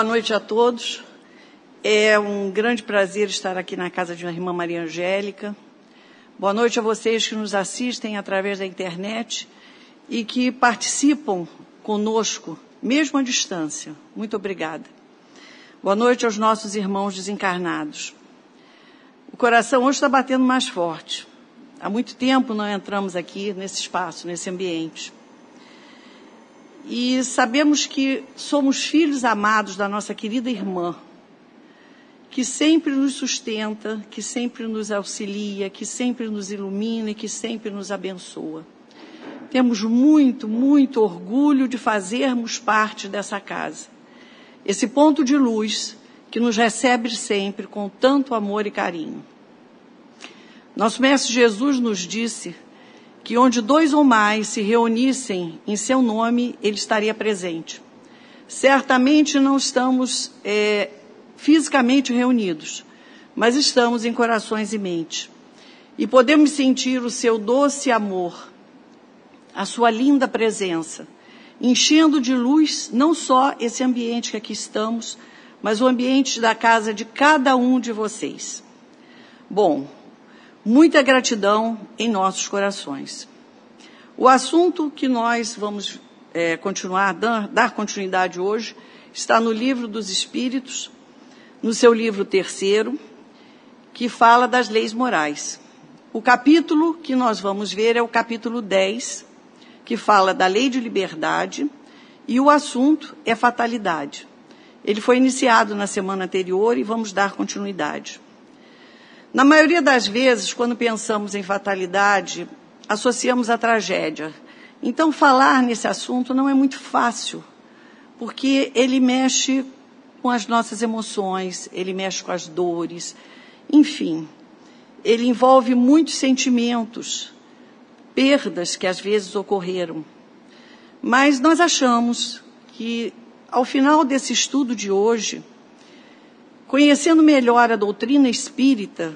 Boa noite a todos. É um grande prazer estar aqui na casa de uma irmã Maria Angélica. Boa noite a vocês que nos assistem através da internet e que participam conosco, mesmo à distância. Muito obrigada. Boa noite aos nossos irmãos desencarnados. O coração hoje está batendo mais forte. Há muito tempo não entramos aqui nesse espaço, nesse ambiente. E sabemos que somos filhos amados da nossa querida irmã, que sempre nos sustenta, que sempre nos auxilia, que sempre nos ilumina e que sempre nos abençoa. Temos muito, muito orgulho de fazermos parte dessa casa. Esse ponto de luz que nos recebe sempre com tanto amor e carinho. Nosso Mestre Jesus nos disse que onde dois ou mais se reunissem em seu nome, ele estaria presente. Certamente não estamos é, fisicamente reunidos, mas estamos em corações e mente. E podemos sentir o seu doce amor, a sua linda presença, enchendo de luz não só esse ambiente que aqui estamos, mas o ambiente da casa de cada um de vocês. Bom, muita gratidão em nossos corações. O assunto que nós vamos é, continuar, dar, dar continuidade hoje, está no livro dos Espíritos, no seu livro terceiro, que fala das leis morais. O capítulo que nós vamos ver é o capítulo 10, que fala da lei de liberdade, e o assunto é fatalidade. Ele foi iniciado na semana anterior e vamos dar continuidade. Na maioria das vezes, quando pensamos em fatalidade, associamos a tragédia. Então, falar nesse assunto não é muito fácil, porque ele mexe com as nossas emoções, ele mexe com as dores, enfim, ele envolve muitos sentimentos, perdas que às vezes ocorreram. Mas nós achamos que, ao final desse estudo de hoje, conhecendo melhor a doutrina espírita,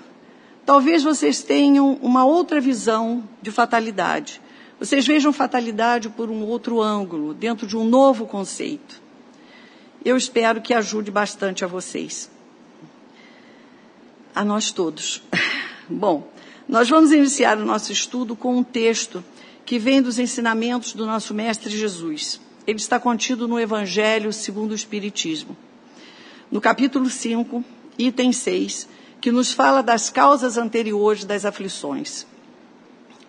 talvez vocês tenham uma outra visão de fatalidade. Vocês vejam fatalidade por um outro ângulo, dentro de um novo conceito. Eu espero que ajude bastante a vocês. A nós todos. Bom, nós vamos iniciar o nosso estudo com um texto que vem dos ensinamentos do nosso Mestre Jesus. Ele está contido no Evangelho segundo o Espiritismo. No capítulo 5, item 6, que nos fala das causas anteriores das aflições.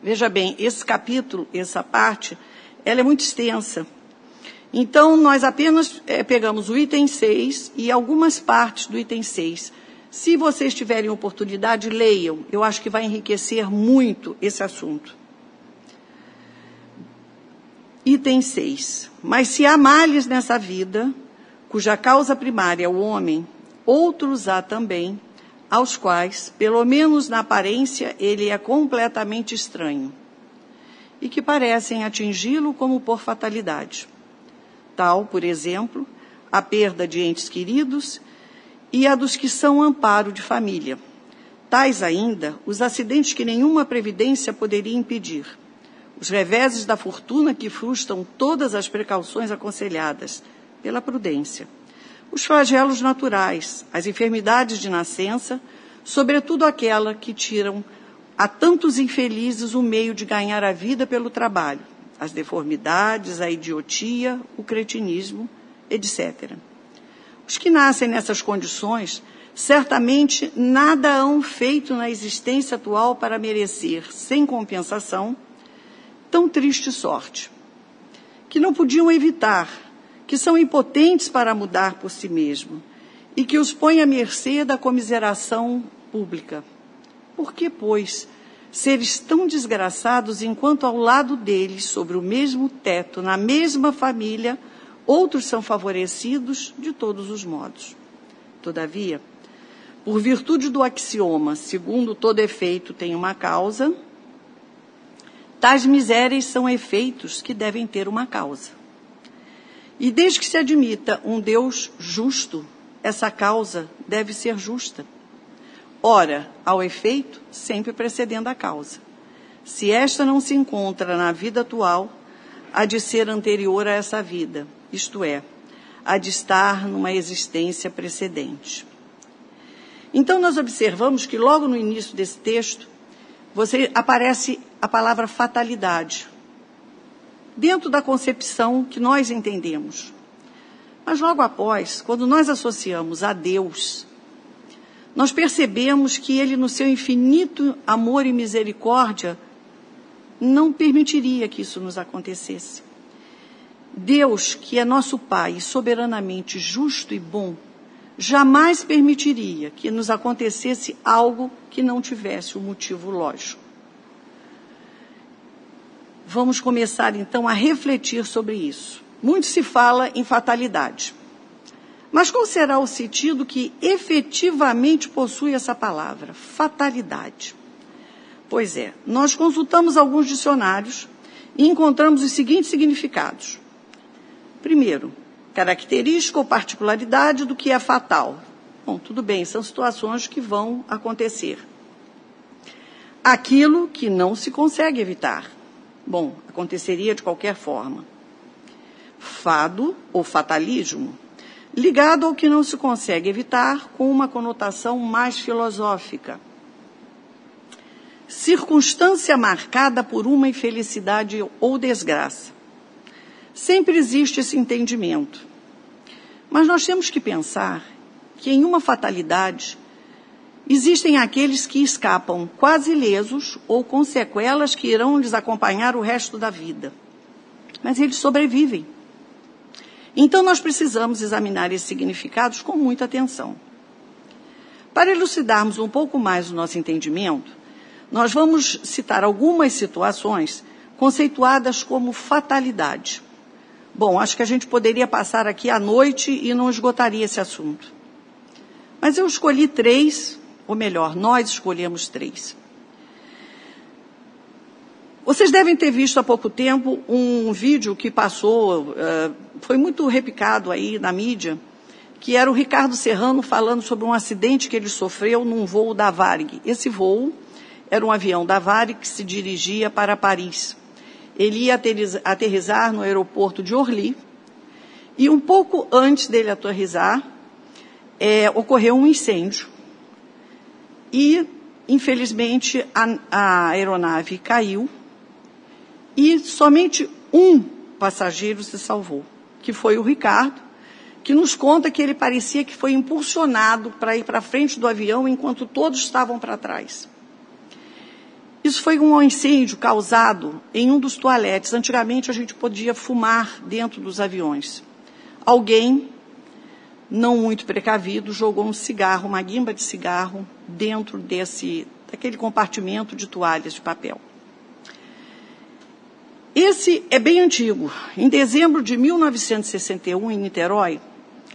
Veja bem, esse capítulo, essa parte, ela é muito extensa. Então, nós apenas é, pegamos o item 6 e algumas partes do item 6. Se vocês tiverem oportunidade, leiam. Eu acho que vai enriquecer muito esse assunto. Item 6. Mas se há males nessa vida, cuja causa primária é o homem, outros há também, aos quais, pelo menos na aparência, ele é completamente estranho, e que parecem atingi-lo como por fatalidade. Tal, por exemplo, a perda de entes queridos e a dos que são amparo de família. Tais ainda os acidentes que nenhuma previdência poderia impedir, os reveses da fortuna que frustram todas as precauções aconselhadas pela prudência os flagelos naturais, as enfermidades de nascença, sobretudo aquela que tiram a tantos infelizes o meio de ganhar a vida pelo trabalho, as deformidades, a idiotia, o cretinismo, etc. Os que nascem nessas condições certamente nada hão feito na existência atual para merecer, sem compensação, tão triste sorte, que não podiam evitar que são impotentes para mudar por si mesmo e que os põe à mercê da comiseração pública. Por que, pois, seres tão desgraçados enquanto ao lado deles, sobre o mesmo teto, na mesma família, outros são favorecidos de todos os modos? Todavia, por virtude do axioma, segundo todo efeito tem uma causa, tais misérias são efeitos que devem ter uma causa. E desde que se admita um Deus justo, essa causa deve ser justa. Ora, ao efeito, sempre precedendo a causa. Se esta não se encontra na vida atual, há de ser anterior a essa vida, isto é, a de estar numa existência precedente. Então, nós observamos que logo no início desse texto, você aparece a palavra fatalidade, dentro da concepção que nós entendemos. Mas logo após, quando nós associamos a Deus, nós percebemos que Ele, no seu infinito amor e misericórdia, não permitiria que isso nos acontecesse. Deus, que é nosso Pai, soberanamente justo e bom, jamais permitiria que nos acontecesse algo que não tivesse um motivo lógico. Vamos começar então a refletir sobre isso. Muito se fala em fatalidade. Mas qual será o sentido que efetivamente possui essa palavra, fatalidade? Pois é, nós consultamos alguns dicionários e encontramos os seguintes significados. Primeiro, característica ou particularidade do que é fatal. Bom, tudo bem, são situações que vão acontecer. Aquilo que não se consegue evitar. Bom, aconteceria de qualquer forma. Fado ou fatalismo, ligado ao que não se consegue evitar, com uma conotação mais filosófica. Circunstância marcada por uma infelicidade ou desgraça. Sempre existe esse entendimento. Mas nós temos que pensar que em uma fatalidade existem aqueles que escapam quase ilesos ou com sequelas que irão lhes acompanhar o resto da vida. Mas eles sobrevivem. Então nós precisamos examinar esses significados com muita atenção. Para elucidarmos um pouco mais o nosso entendimento, nós vamos citar algumas situações conceituadas como fatalidade. Bom, acho que a gente poderia passar aqui a noite e não esgotaria esse assunto. Mas eu escolhi três, ou melhor, nós escolhemos três. Vocês devem ter visto há pouco tempo um vídeo que passou, uh, foi muito repicado aí na mídia, que era o Ricardo Serrano falando sobre um acidente que ele sofreu num voo da Varig. Esse voo era um avião da Varig que se dirigia para Paris. Ele ia aterrizar no aeroporto de Orly e um pouco antes dele aterrizar, é, ocorreu um incêndio e, infelizmente, a, a aeronave caiu e somente um passageiro se salvou, que foi o Ricardo, que nos conta que ele parecia que foi impulsionado para ir para frente do avião enquanto todos estavam para trás. Isso foi um incêndio causado em um dos toaletes. Antigamente a gente podia fumar dentro dos aviões. Alguém, não muito precavido, jogou um cigarro, uma guimba de cigarro, dentro desse, daquele compartimento de toalhas de papel. Esse é bem antigo. Em dezembro de 1961, em Niterói,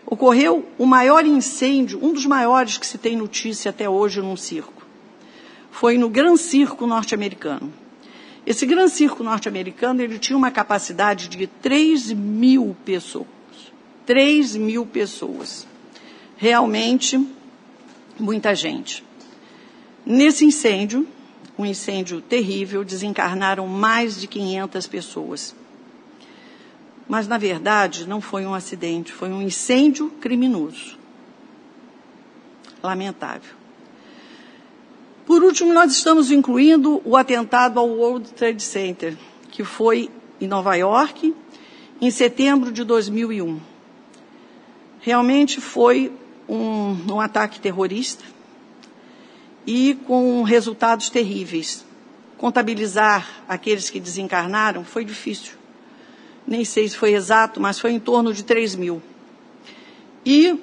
ocorreu o maior incêndio, um dos maiores que se tem notícia até hoje num circo foi no Gran Circo norte-americano. Esse Gran Circo norte-americano ele tinha uma capacidade de 3 mil pessoas. 3 mil pessoas. Realmente, muita gente. Nesse incêndio, um incêndio terrível, desencarnaram mais de 500 pessoas. Mas, na verdade, não foi um acidente, foi um incêndio criminoso. Lamentável. Por último, nós estamos incluindo o atentado ao World Trade Center, que foi em Nova York, em setembro de 2001. Realmente foi um, um ataque terrorista e com resultados terríveis. Contabilizar aqueles que desencarnaram foi difícil. Nem sei se foi exato, mas foi em torno de 3 mil. E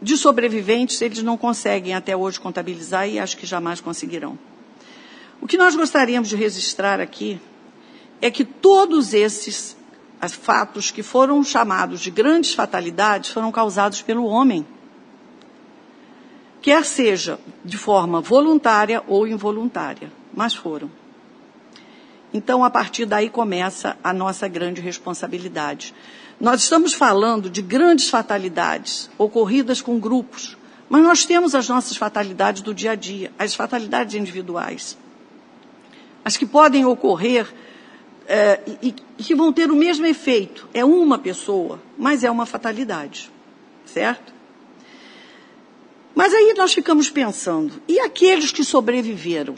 de sobreviventes, eles não conseguem até hoje contabilizar e acho que jamais conseguirão. O que nós gostaríamos de registrar aqui é que todos esses fatos que foram chamados de grandes fatalidades foram causados pelo homem. Quer seja de forma voluntária ou involuntária, mas foram. Então, a partir daí começa a nossa grande responsabilidade. Nós estamos falando de grandes fatalidades ocorridas com grupos, mas nós temos as nossas fatalidades do dia a dia, as fatalidades individuais. As que podem ocorrer é, e, e que vão ter o mesmo efeito. É uma pessoa, mas é uma fatalidade, certo? Mas aí nós ficamos pensando, e aqueles que sobreviveram?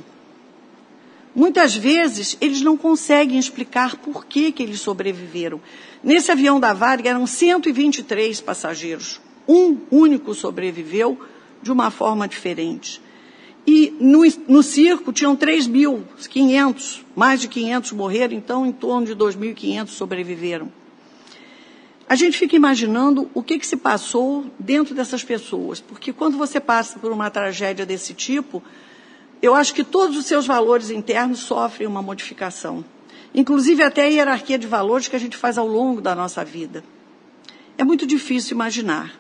Muitas vezes eles não conseguem explicar por que, que eles sobreviveram. Nesse avião da Varga eram 123 passageiros. Um único sobreviveu de uma forma diferente. E no, no circo tinham 3.500, mais de 500 morreram, então em torno de 2.500 sobreviveram. A gente fica imaginando o que, que se passou dentro dessas pessoas, porque quando você passa por uma tragédia desse tipo, eu acho que todos os seus valores internos sofrem uma modificação. Inclusive até a hierarquia de valores que a gente faz ao longo da nossa vida. É muito difícil imaginar.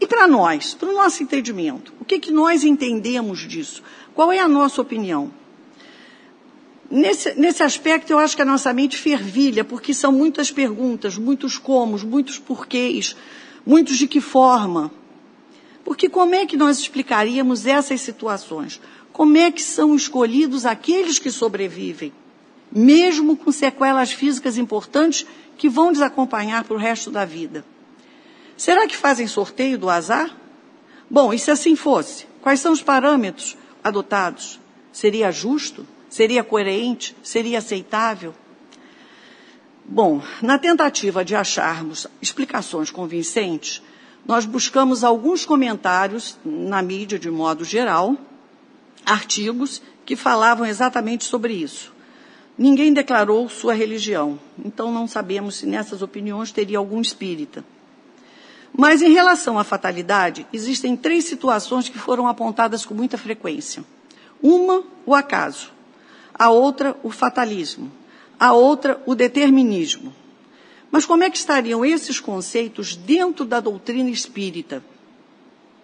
E para nós, para o nosso entendimento, o que, que nós entendemos disso? Qual é a nossa opinião? Nesse, nesse aspecto, eu acho que a nossa mente fervilha, porque são muitas perguntas, muitos comos, muitos porquês, muitos de que forma. Porque como é que nós explicaríamos essas situações? Como é que são escolhidos aqueles que sobrevivem, mesmo com sequelas físicas importantes que vão desacompanhar para o resto da vida? Será que fazem sorteio do azar? Bom, e se assim fosse, quais são os parâmetros adotados? Seria justo? Seria coerente? Seria aceitável? Bom, na tentativa de acharmos explicações convincentes, nós buscamos alguns comentários na mídia de modo geral, artigos que falavam exatamente sobre isso. Ninguém declarou sua religião, então não sabemos se nessas opiniões teria algum espírita. Mas em relação à fatalidade, existem três situações que foram apontadas com muita frequência. Uma, o acaso. A outra, o fatalismo. A outra, o determinismo. Mas como é que estariam esses conceitos dentro da doutrina espírita?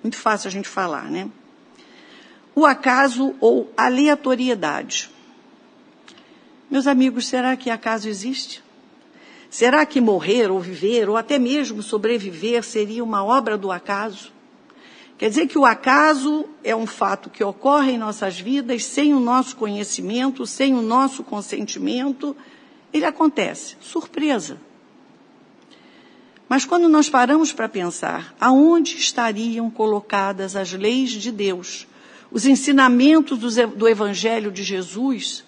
Muito fácil a gente falar, né? o acaso ou aleatoriedade. Meus amigos, será que acaso existe? Será que morrer ou viver, ou até mesmo sobreviver, seria uma obra do acaso? Quer dizer que o acaso é um fato que ocorre em nossas vidas sem o nosso conhecimento, sem o nosso consentimento, ele acontece. Surpresa. Mas quando nós paramos para pensar aonde estariam colocadas as leis de Deus os ensinamentos do Evangelho de Jesus,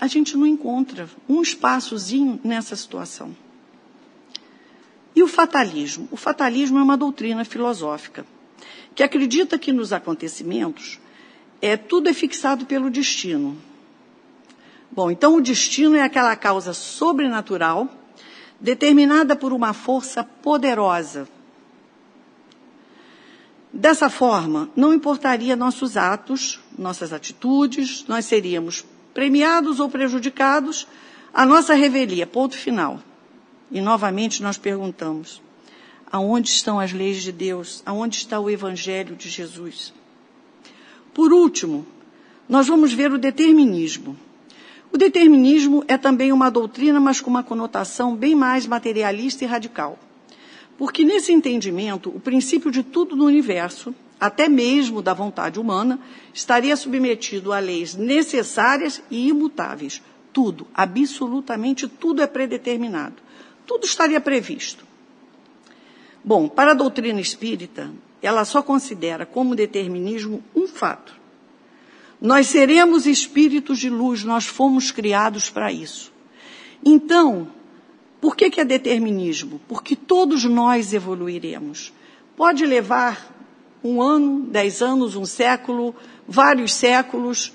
a gente não encontra um espaçozinho nessa situação. E o fatalismo? O fatalismo é uma doutrina filosófica que acredita que nos acontecimentos é tudo é fixado pelo destino. Bom, então o destino é aquela causa sobrenatural determinada por uma força poderosa Dessa forma, não importaria nossos atos, nossas atitudes, nós seríamos premiados ou prejudicados, a nossa revelia, ponto final. E novamente nós perguntamos: aonde estão as leis de Deus? Aonde está o Evangelho de Jesus? Por último, nós vamos ver o determinismo. O determinismo é também uma doutrina, mas com uma conotação bem mais materialista e radical. Porque nesse entendimento, o princípio de tudo no universo, até mesmo da vontade humana, estaria submetido a leis necessárias e imutáveis. Tudo, absolutamente tudo é predeterminado. Tudo estaria previsto. Bom, para a doutrina espírita, ela só considera como determinismo um fato. Nós seremos espíritos de luz, nós fomos criados para isso. Então, por que, que é determinismo? Porque todos nós evoluiremos. Pode levar um ano, dez anos, um século, vários séculos,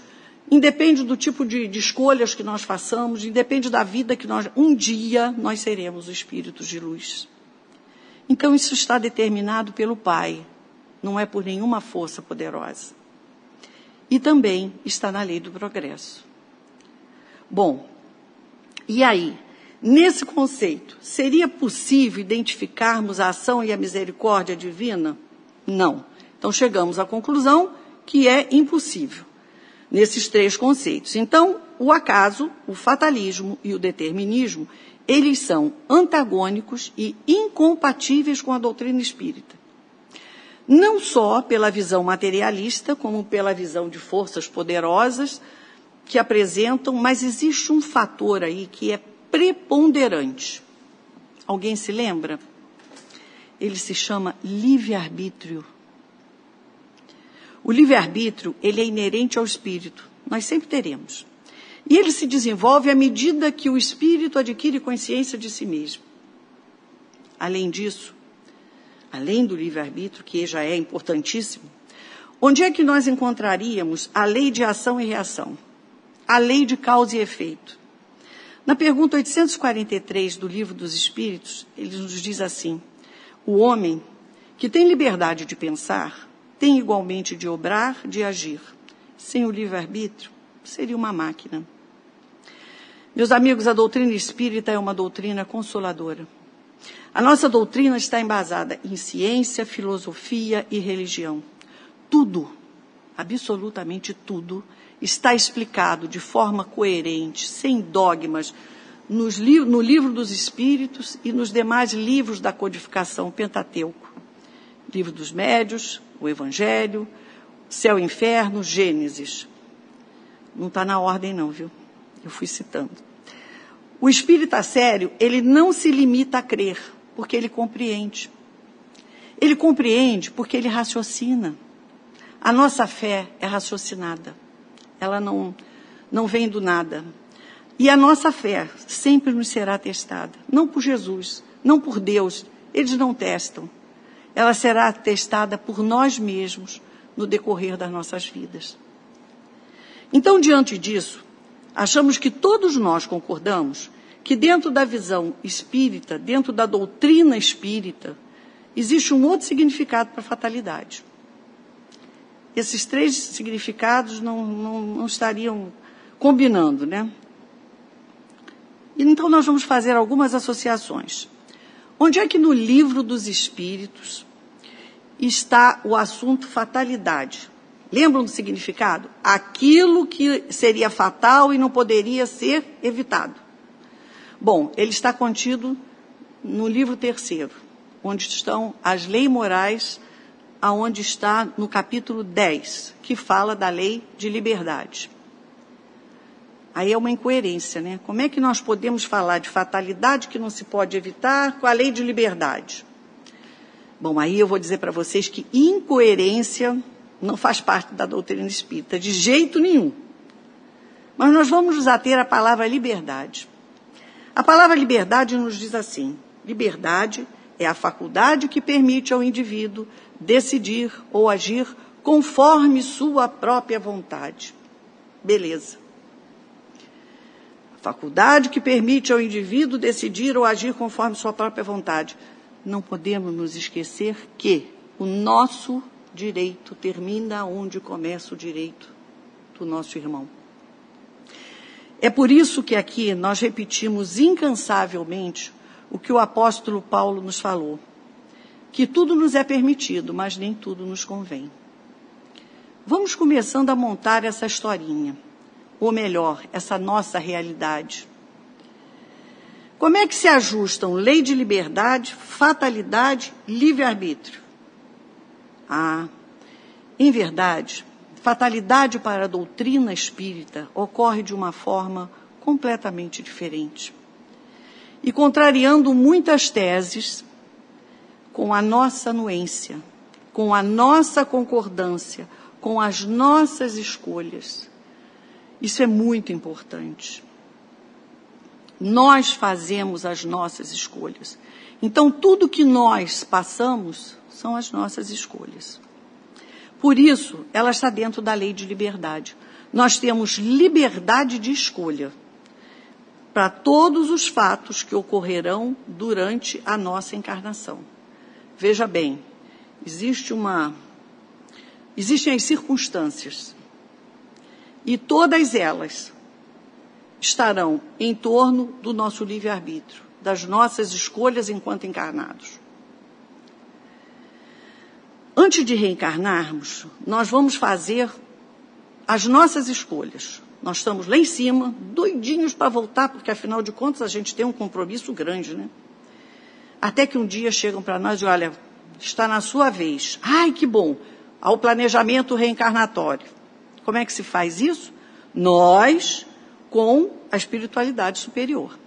independe do tipo de, de, escolhas que nós façamos, independe da vida que nós. Um dia nós seremos espíritos de luz. Então isso está determinado pelo Pai, não é por nenhuma força poderosa. E também está na lei do progresso. Bom, e aí? Nesse conceito, seria possível identificarmos a ação e a misericórdia divina? Não. Então chegamos à conclusão que é impossível nesses três conceitos. Então, o acaso, o fatalismo e o determinismo, eles são antagônicos e incompatíveis com a doutrina espírita. Não só pela visão materialista, como pela visão de forças poderosas que apresentam, mas existe um fator aí que é preponderante. Alguém se lembra? Ele se chama livre-arbítrio. O livre-arbítrio, ele é inerente ao espírito. Nós sempre teremos. E ele se desenvolve à medida que o espírito adquire consciência de si mesmo. Além disso, além do livre-arbítrio, que já é importantíssimo, onde é que nós encontraríamos a lei de ação e reação? A lei de causa e efeito. Na pergunta 843 do Livro dos Espíritos, ele nos diz assim: o homem que tem liberdade de pensar tem igualmente de obrar, de agir. Sem o livre-arbítrio, seria uma máquina. Meus amigos, a doutrina espírita é uma doutrina consoladora. A nossa doutrina está embasada em ciência, filosofia e religião. Tudo, absolutamente tudo, está explicado de forma coerente, sem dogmas, no livro dos Espíritos e nos demais livros da codificação Pentateuco. Livro dos Médios, o Evangelho, Céu e Inferno, Gênesis. Não está na ordem, não, viu? Eu fui citando. O espírita sério, ele não se limita a crer porque ele compreende. Ele compreende porque ele raciocina. A nossa fé é raciocinada. Ela não, não vem do nada. E a nossa fé sempre nos será testada. Não por Jesus, não por Deus. Eles não testam. Ela será testada por nós mesmos no decorrer das nossas vidas. Então, diante disso, achamos que todos nós concordamos que dentro da visão espírita, dentro da doutrina espírita, existe um outro significado para a fatalidade. Esses três significados não, não, não estariam combinando, né? Então nós vamos fazer algumas associações. Onde é que no livro dos Espíritos está o assunto fatalidade? Lembram do significado? Aquilo que seria fatal e não poderia ser evitado. Bom, ele está contido no livro terceiro, onde estão as leis morais, aonde está no capítulo 10, que fala da lei de liberdade. Aí é uma incoerência, né? Como é que nós podemos falar de fatalidade que não se pode evitar com a lei de liberdade? Bom, aí eu vou dizer para vocês que incoerência não faz parte da doutrina espírita, de jeito nenhum. Mas nós vamos nos ater à palavra liberdade. A palavra liberdade nos diz assim: liberdade é a faculdade que permite ao indivíduo decidir ou agir conforme sua própria vontade. Beleza. Faculdade que permite ao indivíduo decidir ou agir conforme sua própria vontade. Não podemos nos esquecer que o nosso direito termina onde começa o direito do nosso irmão. É por isso que aqui nós repetimos incansavelmente o que o apóstolo Paulo nos falou: que tudo nos é permitido, mas nem tudo nos convém. Vamos começando a montar essa historinha, ou melhor, essa nossa realidade. Como é que se ajustam lei de liberdade, fatalidade, livre-arbítrio? Ah, em verdade, fatalidade para a doutrina espírita ocorre de uma forma completamente diferente. E contrariando muitas teses, com a nossa anuência, com a nossa concordância, com as nossas escolhas. Isso é muito importante. Nós fazemos as nossas escolhas. Então, tudo que nós passamos são as nossas escolhas. Por isso, ela está dentro da lei de liberdade. Nós temos liberdade de escolha para todos os fatos que ocorrerão durante a nossa encarnação. Veja bem, existe uma existem as circunstâncias e todas elas estarão em torno do nosso livre-arbítrio, das nossas escolhas enquanto encarnados. Antes de reencarnarmos, nós vamos fazer as nossas escolhas. Nós estamos lá em cima, doidinhos para voltar, porque afinal de contas a gente tem um compromisso grande, né? Até que um dia chegam para nós e olha, está na sua vez. Ai, que bom! Ao planejamento reencarnatório. Como é que se faz isso? Nós com a espiritualidade superior.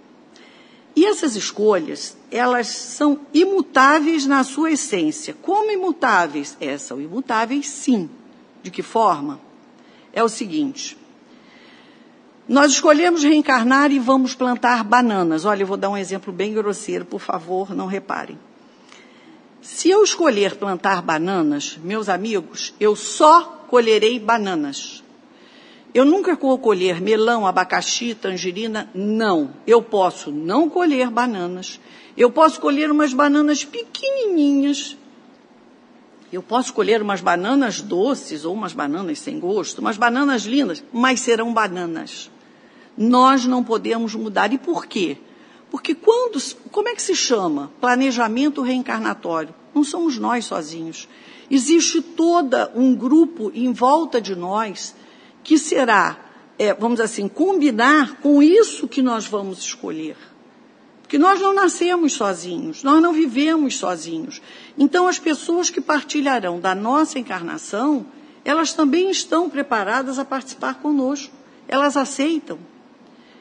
E essas escolhas, elas são imutáveis na sua essência. Como imutáveis? É, são imutáveis, sim. De que forma? É o seguinte: nós escolhemos reencarnar e vamos plantar bananas. Olha, eu vou dar um exemplo bem grosseiro, por favor, não reparem. Se eu escolher plantar bananas, meus amigos, eu só colherei bananas. Eu nunca vou colher melão, abacaxi, tangerina, não. Eu posso não colher bananas. Eu posso colher umas bananas pequenininhas. Eu posso colher umas bananas doces ou umas bananas sem gosto, umas bananas lindas, mas serão bananas. Nós não podemos mudar. E por quê? Porque quando, como é que se chama? Planejamento reencarnatório. Não somos nós sozinhos. Existe todo um grupo em volta de nós que será, é, vamos assim, combinar com isso que nós vamos escolher. Porque nós não nascemos sozinhos, nós não vivemos sozinhos. Então, as pessoas que partilharão da nossa encarnação, elas também estão preparadas a participar conosco. Elas aceitam.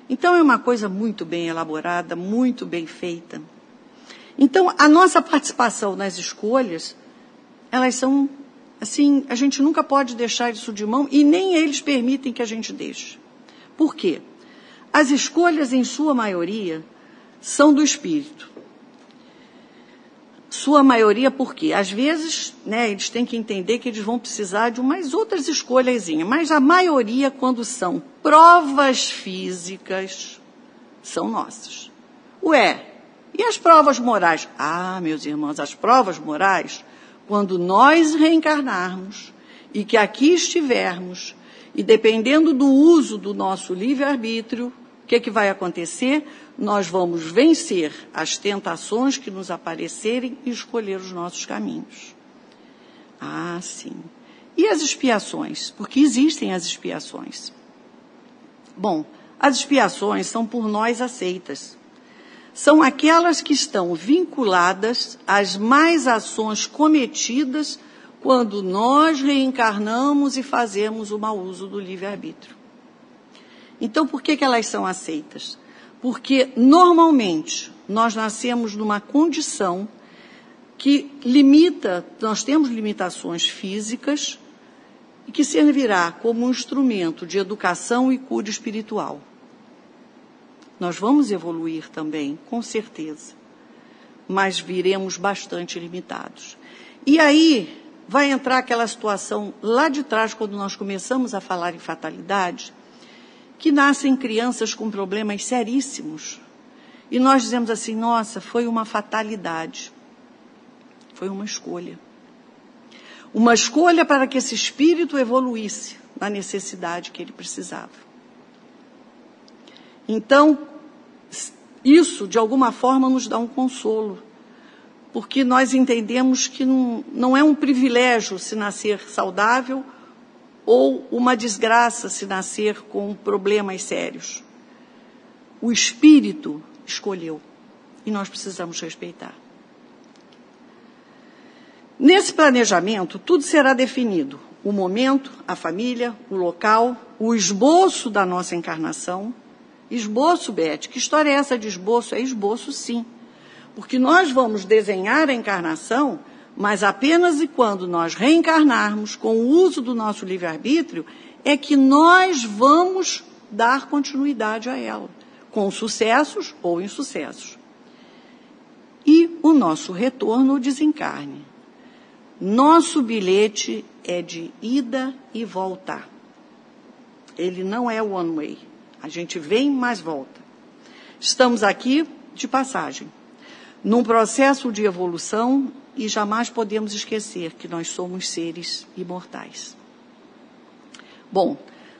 Então é uma coisa muito bem elaborada, muito bem feita. Então a nossa participação nas escolhas, elas são assim, a gente nunca pode deixar isso de mão e nem eles permitem que a gente deixe. Por quê? As escolhas, em sua maioria, são do espírito sua maioria por quê? Às vezes, né, eles têm que entender que eles vão precisar de umas outras escolhas, mas a maioria, quando são provas físicas, são nossas. Ué, e as provas morais? Ah, meus irmãos, as provas morais, quando nós reencarnarmos e que aqui estivermos, e dependendo do uso do nosso livre-arbítrio, o que, que vai acontecer? nós vamos vencer as tentações que nos aparecerem e escolher os nossos caminhos. Ah, sim. E as expiações? Porque existem as expiações. Bom, as expiações são por nós aceitas. São aquelas que estão vinculadas às mais ações cometidas quando nós reencarnamos e fazemos o mau uso do livre-arbítrio. Então, por que, que elas são aceitas? porque normalmente nós nascemos numa condição que limita, nós temos limitações físicas e que servirá como um instrumento de educação e cura espiritual. Nós vamos evoluir também, com certeza, mas viremos bastante limitados. E aí vai entrar aquela situação lá de trás, quando nós começamos a falar em fatalidade, que nascem crianças com problemas seríssimos. E nós dizemos assim: nossa, foi uma fatalidade. Foi uma escolha. Uma escolha para que esse espírito evoluísse na necessidade que ele precisava. Então, isso, de alguma forma, nos dá um consolo, porque nós entendemos que não, não é um privilégio se nascer saudável ou uma desgraça se nascer com problemas sérios. O espírito escolheu e nós precisamos respeitar. Nesse planejamento, tudo será definido: o momento, a família, o local, o esboço da nossa encarnação. Esboço, Beth, que história é essa de esboço? É esboço, sim. Porque nós vamos desenhar a encarnação mas apenas e quando nós reencarnarmos com o uso do nosso livre-arbítrio é que nós vamos dar continuidade a ela, com sucessos ou insucessos. E o nosso retorno o desencarne. Nosso bilhete é de ida e volta. Ele não é one way. A gente vem, mas volta. Estamos aqui de passagem, num processo de evolução e jamais podemos esquecer que nós somos seres imortais. Bom,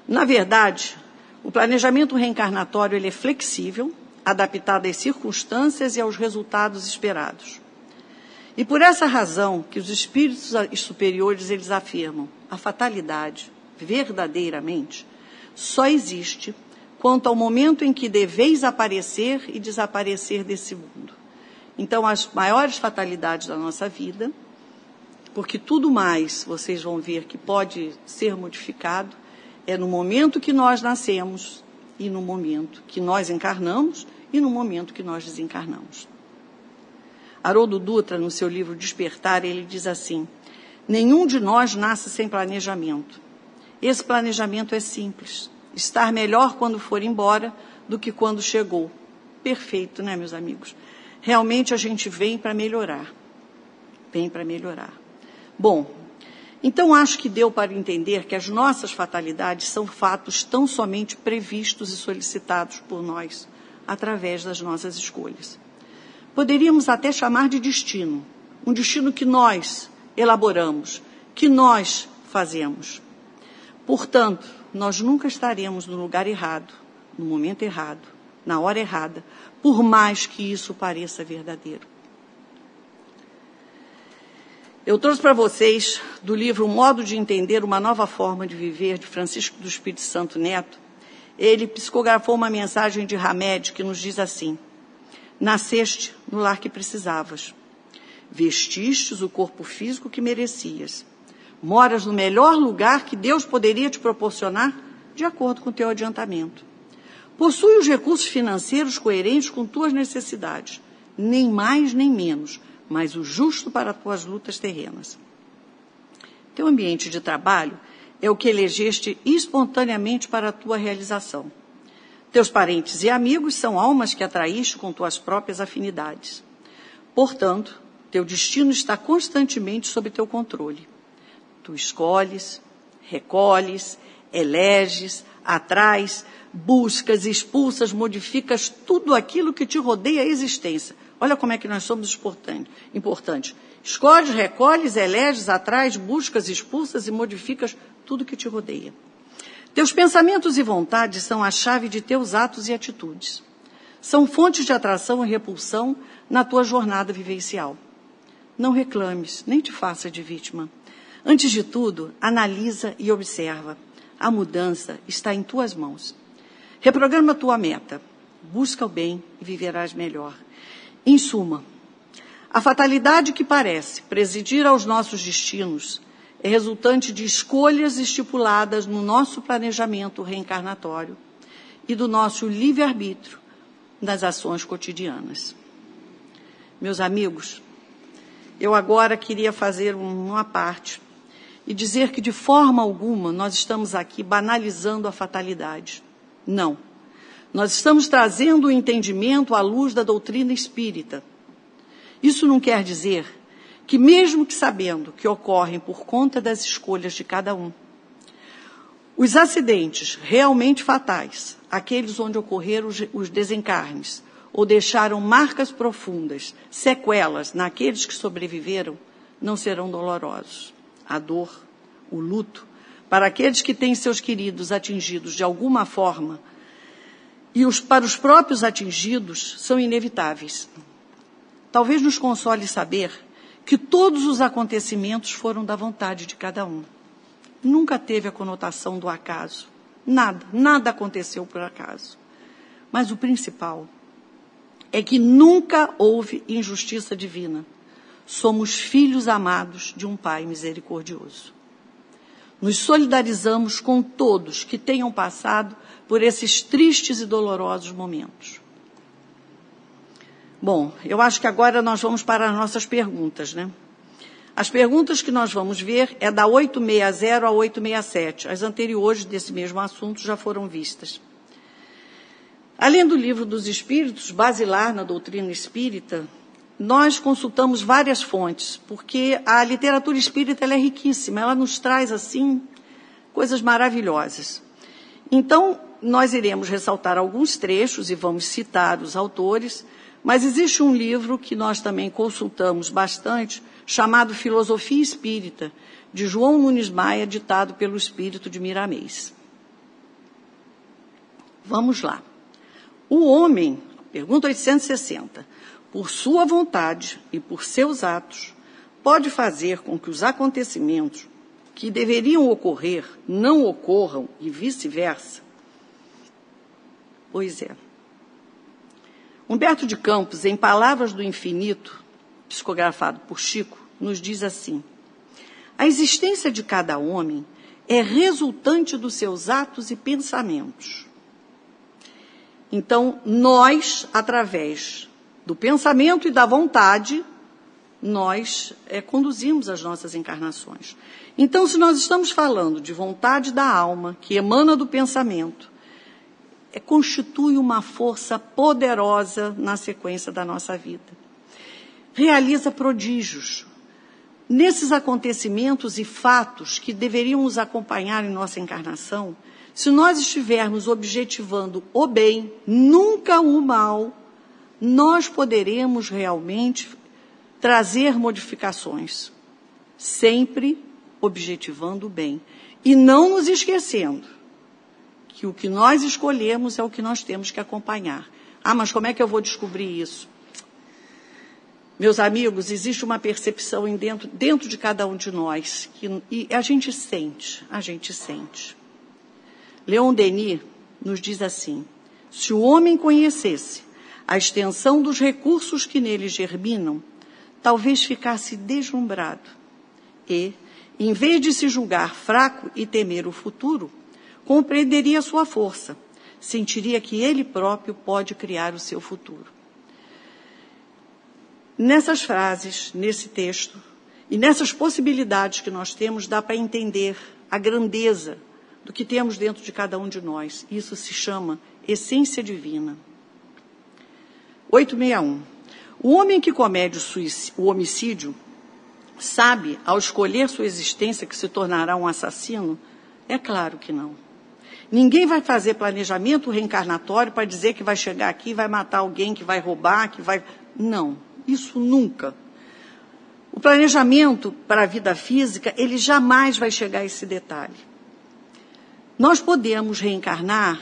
na verdade, o planejamento reencarnatório ele é flexível, adaptado às circunstâncias e aos resultados esperados. E por essa razão que os espíritos superiores eles afirmam, a fatalidade, verdadeiramente, só existe quanto ao momento em que deveis aparecer e desaparecer desse mundo. Então, as maiores fatalidades da nossa vida, porque tudo mais vocês vão ver que pode ser modificado, É no momento que nós nascemos e no momento que nós encarnamos e no momento que nós desencarnamos. Haroldo Dutra, no seu livro Despertar, ele diz assim: Nenhum de nós nasce sem planejamento. Esse planejamento é simples: estar melhor quando for embora do que quando chegou. Perfeito, né, meus amigos? Realmente a gente vem para melhorar. Vem para melhorar. Bom, então acho que deu para entender que as nossas fatalidades são fatos tão somente previstos e solicitados por nós através das nossas escolhas. Poderíamos até chamar de destino, um destino que nós elaboramos, que nós fazemos. Portanto, nós nunca estaremos no lugar errado, no momento errado, na hora errada, por mais que isso pareça verdadeiro. Eu trouxe para vocês do livro O Modo de Entender uma Nova Forma de Viver, de Francisco do Espírito Santo Neto. Ele psicografou uma mensagem de Hamed que nos diz assim: Nasceste no lar que precisavas, vestistes o corpo físico que merecias, moras no melhor lugar que Deus poderia te proporcionar, de acordo com o teu adiantamento. Possui os recursos financeiros coerentes com tuas necessidades, nem mais nem menos, mas o justo para tuas lutas terrenas. Teu ambiente de trabalho é o que elegeste espontaneamente para a tua realização. Teus parentes e amigos são almas que atraíste com tuas próprias afinidades. Portanto, teu destino está constantemente sob teu controle. Tu escolhes, recolhes, eleges, atrais, buscas, expulsas, modificas tudo aquilo que te rodeia a existência. Olha como é que nós somos importantes. Escolhes, recolhes, eleges, atrais, buscas, expulsas e modificas tudo que te rodeia. Teus pensamentos e vontades são a chave de teus atos e atitudes. São fontes de atração e repulsão na tua jornada vivencial. Não reclames, nem te faça de vítima. Antes de tudo, analisa e observa. A mudança está em tuas mãos. Reprograma tua meta. Busca o bem e viverás melhor. Em suma, a fatalidade que parece presidir aos nossos destinos é resultante de escolhas estipuladas no nosso planejamento reencarnatório e do nosso livre-arbítrio nas ações cotidianas. Meus amigos, eu agora queria fazer uma parte e dizer que de forma alguma nós estamos aqui banalizando a fatalidade. Não. Nós estamos trazendo o entendimento à luz da doutrina espírita. Isso não quer dizer que, mesmo que sabendo que ocorrem por conta das escolhas de cada um, os acidentes realmente fatais, aqueles onde ocorreram os desencarnes, ou deixaram marcas profundas, sequelas naqueles que sobreviveram, não serão dolorosos. A dor, o luto, para aqueles que têm seus queridos atingidos de alguma forma, e os, para os próprios atingidos, são inevitáveis. Talvez nos console saber que todos os acontecimentos foram da vontade de cada um. Nunca teve a conotação do acaso. Nada, nada aconteceu por acaso. Mas o principal é que nunca houve injustiça divina. Somos filhos amados de um Pai misericordioso. Nos solidarizamos com todos que tenham passado por esses tristes e dolorosos momentos. Bom, eu acho que agora nós vamos para as nossas perguntas, né? As perguntas que nós vamos ver é da 860 a 867. As anteriores desse mesmo assunto já foram vistas. Além do livro dos Espíritos, basilar na doutrina espírita, nós consultamos várias fontes, porque a literatura espírita é riquíssima, ela nos traz, assim, coisas maravilhosas. Então, nós iremos ressaltar alguns trechos e vamos citar os autores, mas existe um livro que nós também consultamos bastante, chamado Filosofia Espírita, de João Nunes Maia, ditado pelo Espírito de Miramês. Vamos lá. O homem, pergunta 860, por sua vontade e por seus atos, pode fazer com que os acontecimentos que deveriam ocorrer não ocorram e vice-versa? Pois é. Humberto de Campos, em Palavras do Infinito, psicografado por Chico, nos diz assim: A existência de cada homem é resultante dos seus atos e pensamentos. Então, nós, através do pensamento e da vontade, nós é, conduzimos as nossas encarnações. Então, se nós estamos falando de vontade da alma, que emana do pensamento, é, constitui uma força poderosa na sequência da nossa vida. Realiza prodígios. Nesses acontecimentos e fatos que deveriam nos acompanhar em nossa encarnação, se nós estivermos objetivando o bem, nunca o mal, nós poderemos realmente trazer modificações, sempre objetivando o bem. E não nos esquecendo que o que nós escolhemos é o que nós temos que acompanhar. Ah, mas como é que eu vou descobrir isso? Meus amigos, existe uma percepção dentro, dentro de cada um de nós que, e a gente sente, a gente sente. Leon Denis nos diz assim: se o homem conhecesse a extensão dos recursos que nele germinam, talvez ficasse deslumbrado e, em vez de se julgar fraco e temer o futuro, compreenderia sua força, sentiria que ele próprio pode criar o seu futuro. Nessas frases, nesse texto, e nessas possibilidades que nós temos, dá para entender a grandeza do que temos dentro de cada um de nós. Isso se chama essência divina. 861. O homem que comete o, o homicídio sabe, ao escolher sua existência, que se tornará um assassino? É claro que não. Ninguém vai fazer planejamento reencarnatório para dizer que vai chegar aqui, vai matar alguém, que vai roubar, que vai. Não, isso nunca. O planejamento para a vida física, ele jamais vai chegar a esse detalhe. Nós podemos reencarnar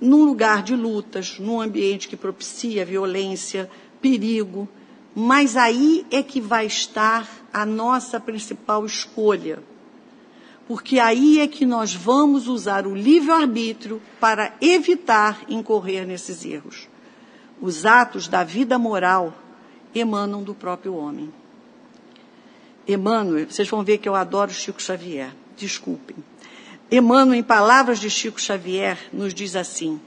num lugar de lutas, num ambiente que propicia violência, perigo, mas aí é que vai estar a nossa principal escolha. Porque aí é que nós vamos usar o livre-arbítrio para evitar incorrer nesses erros. Os atos da vida moral emanam do próprio homem. Emmanuel, vocês vão ver que eu adoro Chico Xavier, desculpem. Emmanuel, em palavras de Chico Xavier, nos diz assim: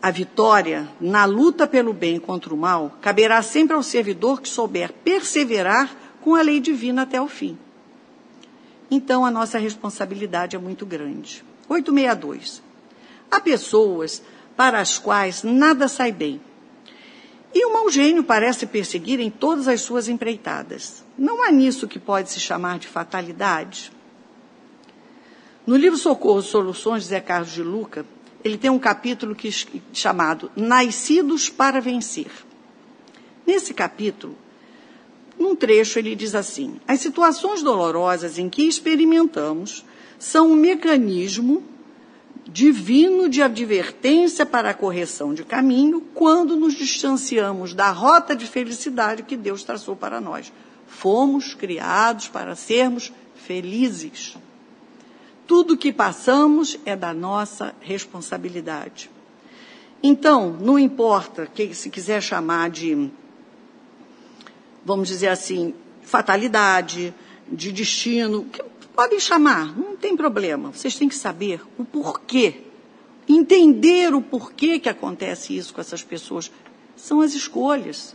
a vitória na luta pelo bem contra o mal caberá sempre ao servidor que souber perseverar com a lei divina até o fim. Então, a nossa responsabilidade é muito grande. 862. Há pessoas para as quais nada sai bem. E o mau gênio parece perseguir em todas as suas empreitadas. Não há nisso que pode se chamar de fatalidade? No livro Socorro Soluções de Zé Carlos de Luca, ele tem um capítulo que, chamado Nascidos para Vencer. Nesse capítulo, num trecho, ele diz assim: As situações dolorosas em que experimentamos são um mecanismo divino de advertência para a correção de caminho quando nos distanciamos da rota de felicidade que Deus traçou para nós. Fomos criados para sermos felizes. Tudo que passamos é da nossa responsabilidade. Então, não importa que se quiser chamar de, vamos dizer assim, fatalidade, de destino, que podem chamar, não tem problema. Vocês têm que saber o porquê, entender o porquê que acontece isso com essas pessoas. São as escolhas.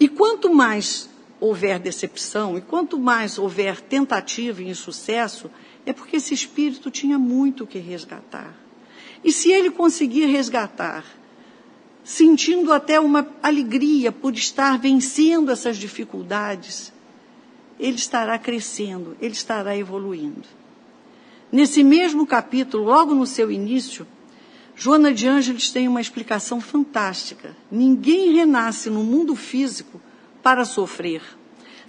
E quanto mais houver decepção e quanto mais houver tentativa e insucesso, é porque esse espírito tinha muito que resgatar. E se ele conseguir resgatar, sentindo até uma alegria por estar vencendo essas dificuldades, ele estará crescendo, ele estará evoluindo. Nesse mesmo capítulo, logo no seu início, Joana de Ângeles tem uma explicação fantástica. Ninguém renasce no mundo físico para sofrer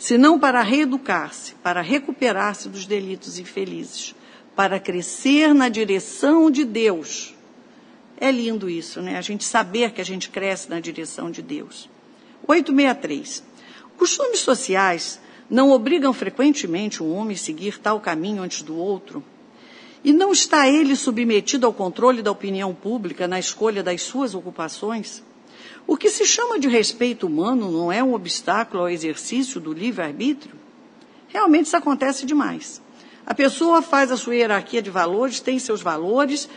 senão para reeducar-se, para recuperar-se dos delitos infelizes, para crescer na direção de Deus. É lindo isso, né? A gente saber que a gente cresce na direção de Deus. 863. Costumes sociais não obrigam frequentemente um homem a seguir tal caminho antes do outro? E não está ele submetido ao controle da opinião pública na escolha das suas ocupações? O que se chama de respeito humano não é um obstáculo ao exercício do livre-arbítrio? Realmente isso acontece demais. A pessoa faz a sua hierarquia de valores, tem seus valores,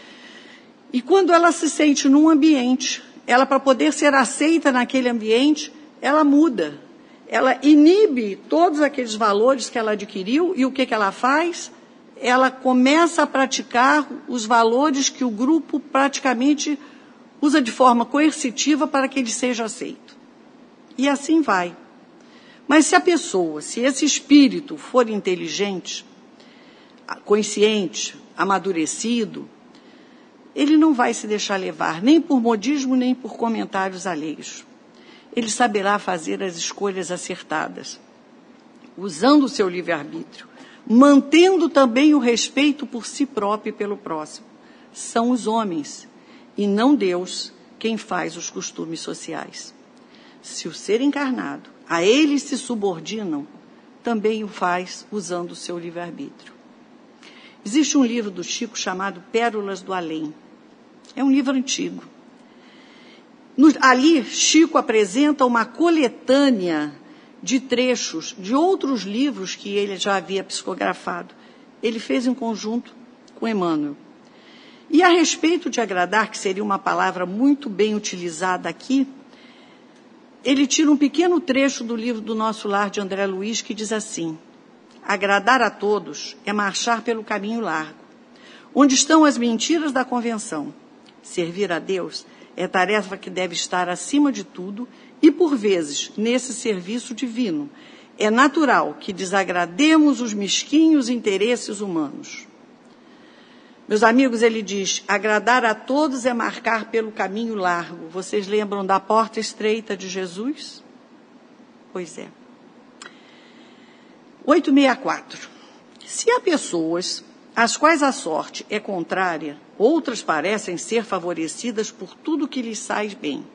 e quando ela se sente num ambiente, ela, para poder ser aceita naquele ambiente, ela muda. Ela inibe todos aqueles valores que ela adquiriu e o que, que ela faz? Ela começa a praticar os valores que o grupo praticamente usa de forma coercitiva para que ele seja aceito. E assim vai. Mas se a pessoa, se esse espírito for inteligente, consciente, amadurecido, ele não vai se deixar levar nem por modismo nem por comentários alheios. Ele saberá fazer as escolhas acertadas, usando o seu livre-arbítrio, mantendo também o respeito por si próprio e pelo próximo. São os homens, e não Deus, quem faz os costumes sociais. Se o ser encarnado a eles se subordinam, também o faz usando o seu livre-arbítrio. Existe um livro do Chico chamado Pérolas do Além. É um livro antigo. No, ali, Chico apresenta uma coletânea de trechos de outros livros que ele já havia psicografado. Ele fez em conjunto com Emmanuel. E a respeito de agradar, que seria uma palavra muito bem utilizada aqui, ele tira um pequeno trecho do livro do Nosso Lar de André Luiz que diz assim: Agradar a todos é marchar pelo caminho largo. Onde estão as mentiras da convenção? Servir a Deus é tarefa que deve estar acima de tudo e, por vezes, nesse serviço divino. É natural que desagrademos os mesquinhos interesses humanos. Meus amigos, ele diz: agradar a todos é marcar pelo caminho largo. Vocês lembram da porta estreita de Jesus? Pois é. 864. Se há pessoas às quais a sorte é contrária, outras parecem ser favorecidas por tudo que lhes sai bem.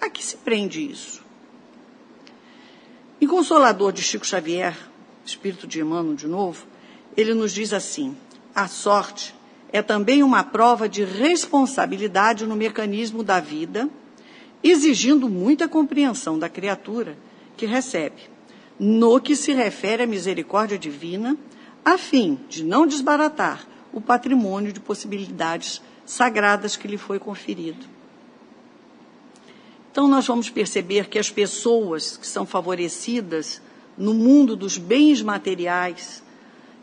A que se prende isso? Em Consolador de Chico Xavier, Espírito de Emmanuel de novo, ele nos diz assim: a sorte é também uma prova de responsabilidade no mecanismo da vida, exigindo muita compreensão da criatura que recebe, no que se refere à misericórdia divina, a fim de não desbaratar o patrimônio de possibilidades sagradas que lhe foi conferido. Então, nós vamos perceber que as pessoas que são favorecidas no mundo dos bens materiais,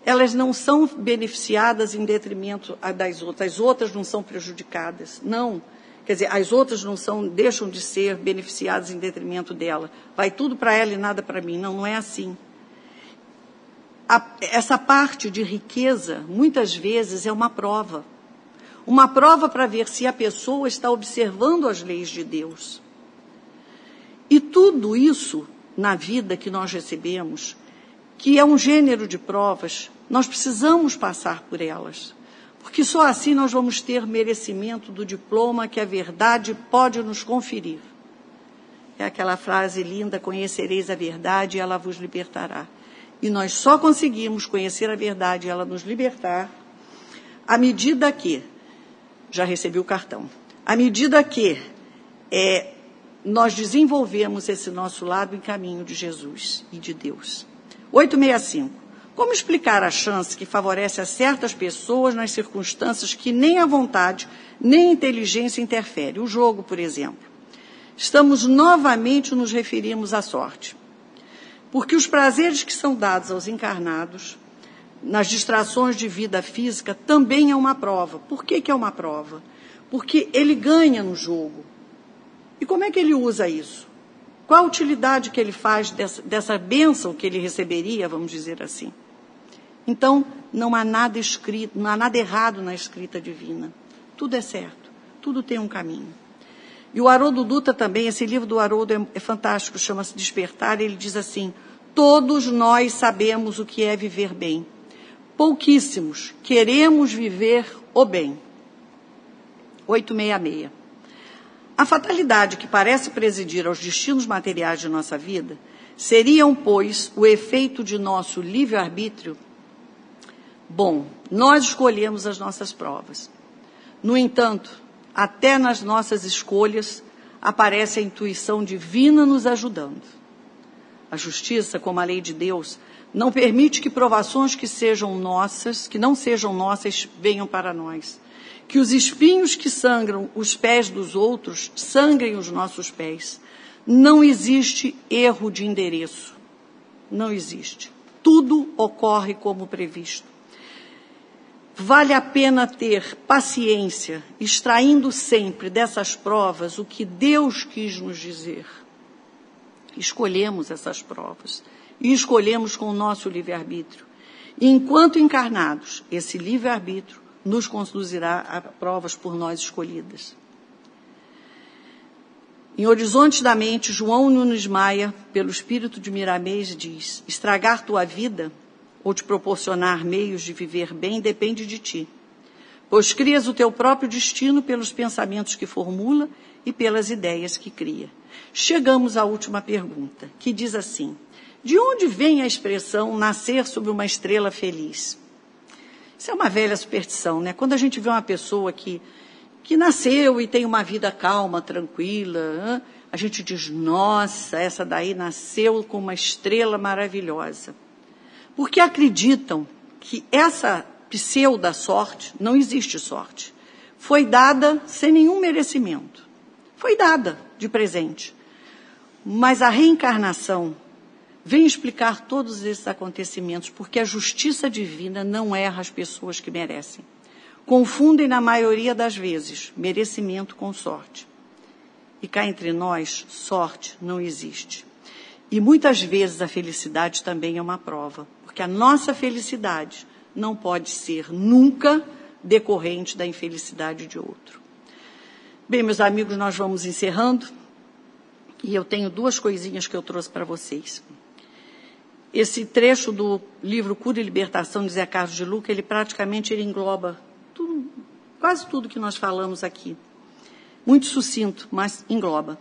elas não são beneficiadas em detrimento das outras, as outras não são prejudicadas. Não. Quer dizer, as outras não são, deixam de ser beneficiadas em detrimento dela. Vai tudo para ela e nada para mim. Não, não é assim. A, essa parte de riqueza, muitas vezes, é uma prova. Uma prova para ver se a pessoa está observando as leis de Deus. E tudo isso na vida que nós recebemos que é um gênero de provas, nós precisamos passar por elas. Porque só assim nós vamos ter merecimento do diploma que a verdade pode nos conferir. É aquela frase linda: conhecereis a verdade e ela vos libertará. E nós só conseguimos conhecer a verdade e ela nos libertar à medida que, já recebi o cartão, à medida que é, nós desenvolvemos esse nosso lado em caminho de Jesus e de Deus. 865. Como explicar a chance que favorece a certas pessoas nas circunstâncias que nem a vontade nem a inteligência interfere? O jogo, por exemplo. Estamos novamente nos referimos à sorte. Porque os prazeres que são dados aos encarnados, nas distrações de vida física, também é uma prova. Por que, que é uma prova? Porque ele ganha no jogo. E como é que ele usa isso? Qual a utilidade que ele faz dessa, dessa bênção que ele receberia, vamos dizer assim? Então, não há nada escrito, não há nada errado na escrita divina. Tudo é certo, tudo tem um caminho. E o Haroldo Dutra também, esse livro do Haroldo é, é fantástico, chama-se Despertar, ele diz assim: Todos nós sabemos o que é viver bem. Pouquíssimos queremos viver o bem. 866. A fatalidade que parece presidir aos destinos materiais de nossa vida seriam, pois, o efeito de nosso livre-arbítrio? Bom, nós escolhemos as nossas provas. No entanto, até nas nossas escolhas aparece a intuição divina nos ajudando. A justiça, como a lei de Deus, Não permite que provações que sejam nossas, que não sejam nossas, venham para nós. Que os espinhos que sangram os pés dos outros sangrem os nossos pés. Não existe erro de endereço. Não existe. Tudo ocorre como previsto. Vale a pena ter paciência, extraindo sempre dessas provas o que Deus quis nos dizer. Escolhemos essas provas e escolhemos com o nosso livre-arbítrio. Enquanto encarnados, esse livre-arbítrio nos conduzirá a provas por nós escolhidas. Em Horizontes da Mente, João Nunes Maia, pelo espírito de Miramês, diz: estragar tua vida ou te proporcionar meios de viver bem depende de ti, pois crias o teu próprio destino pelos pensamentos que formula e pelas ideias que cria. Chegamos à última pergunta, que diz assim: de onde vem a expressão nascer sob uma estrela feliz? Isso é uma velha superstição, né? Quando a gente vê uma pessoa que, que nasceu e tem uma vida calma, tranquila, a gente diz, nossa, essa daí nasceu com uma estrela maravilhosa. Porque acreditam que essa pseuda sorte, não existe sorte, foi dada sem nenhum merecimento. Foi dada de presente. Mas a reencarnação vem explicar todos esses acontecimentos, porque a justiça divina não erra as pessoas que merecem. Confundem, na maioria das vezes, merecimento com sorte. E cá entre nós, sorte não existe. E muitas vezes a felicidade também é uma prova, porque a nossa felicidade não pode ser nunca decorrente da infelicidade de outro. Bem, meus amigos, nós vamos encerrando. E eu tenho duas coisinhas que eu trouxe para vocês. Esse trecho do livro Cura e Libertação de Zé Carlos de Luca, ele praticamente ele engloba tudo, quase tudo que nós falamos aqui. Muito sucinto, mas engloba.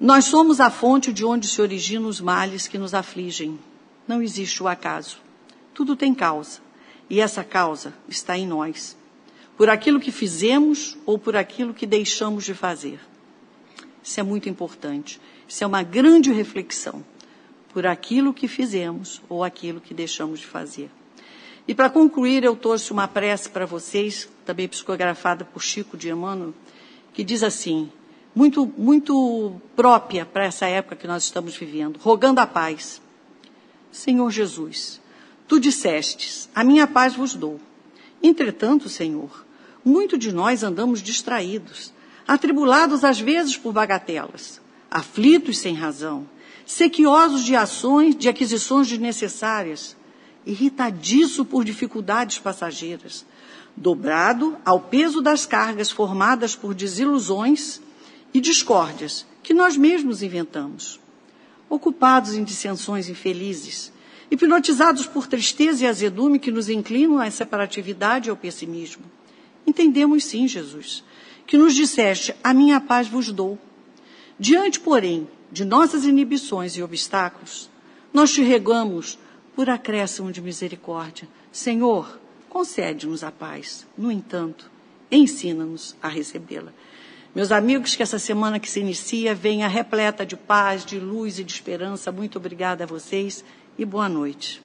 Nós somos a fonte de onde se originam os males que nos afligem. Não existe o acaso. Tudo tem causa. E essa causa está em nós. Por aquilo que fizemos ou por aquilo que deixamos de fazer. Isso é muito importante. Isso é uma grande reflexão por aquilo que fizemos ou aquilo que deixamos de fazer. E para concluir, eu trouxe uma prece para vocês, também psicografada por Chico de Emmanuel, que diz assim, muito, muito própria para essa época que nós estamos vivendo, rogando a paz. Senhor Jesus, tu dissestes, a minha paz vos dou. Entretanto, Senhor, muito de nós andamos distraídos, atribulados às vezes por bagatelas, aflitos sem razão, sequiosos de ações, de aquisições desnecessárias, irritadiço por dificuldades passageiras, dobrado ao peso das cargas formadas por desilusões e discórdias que nós mesmos inventamos, ocupados em dissensões infelizes, hipnotizados por tristeza e azedume que nos inclinam à separatividade e ao pessimismo. Entendemos sim, Jesus, que nos disseste: A minha paz vos dou. Diante, porém, de nossas inibições e obstáculos, nós te regamos por acréscimo de misericórdia. Senhor, concede-nos a paz. No entanto, ensina-nos a recebê-la. Meus amigos, que essa semana que se inicia venha repleta de paz, de luz e de esperança. Muito obrigada a vocês e boa noite.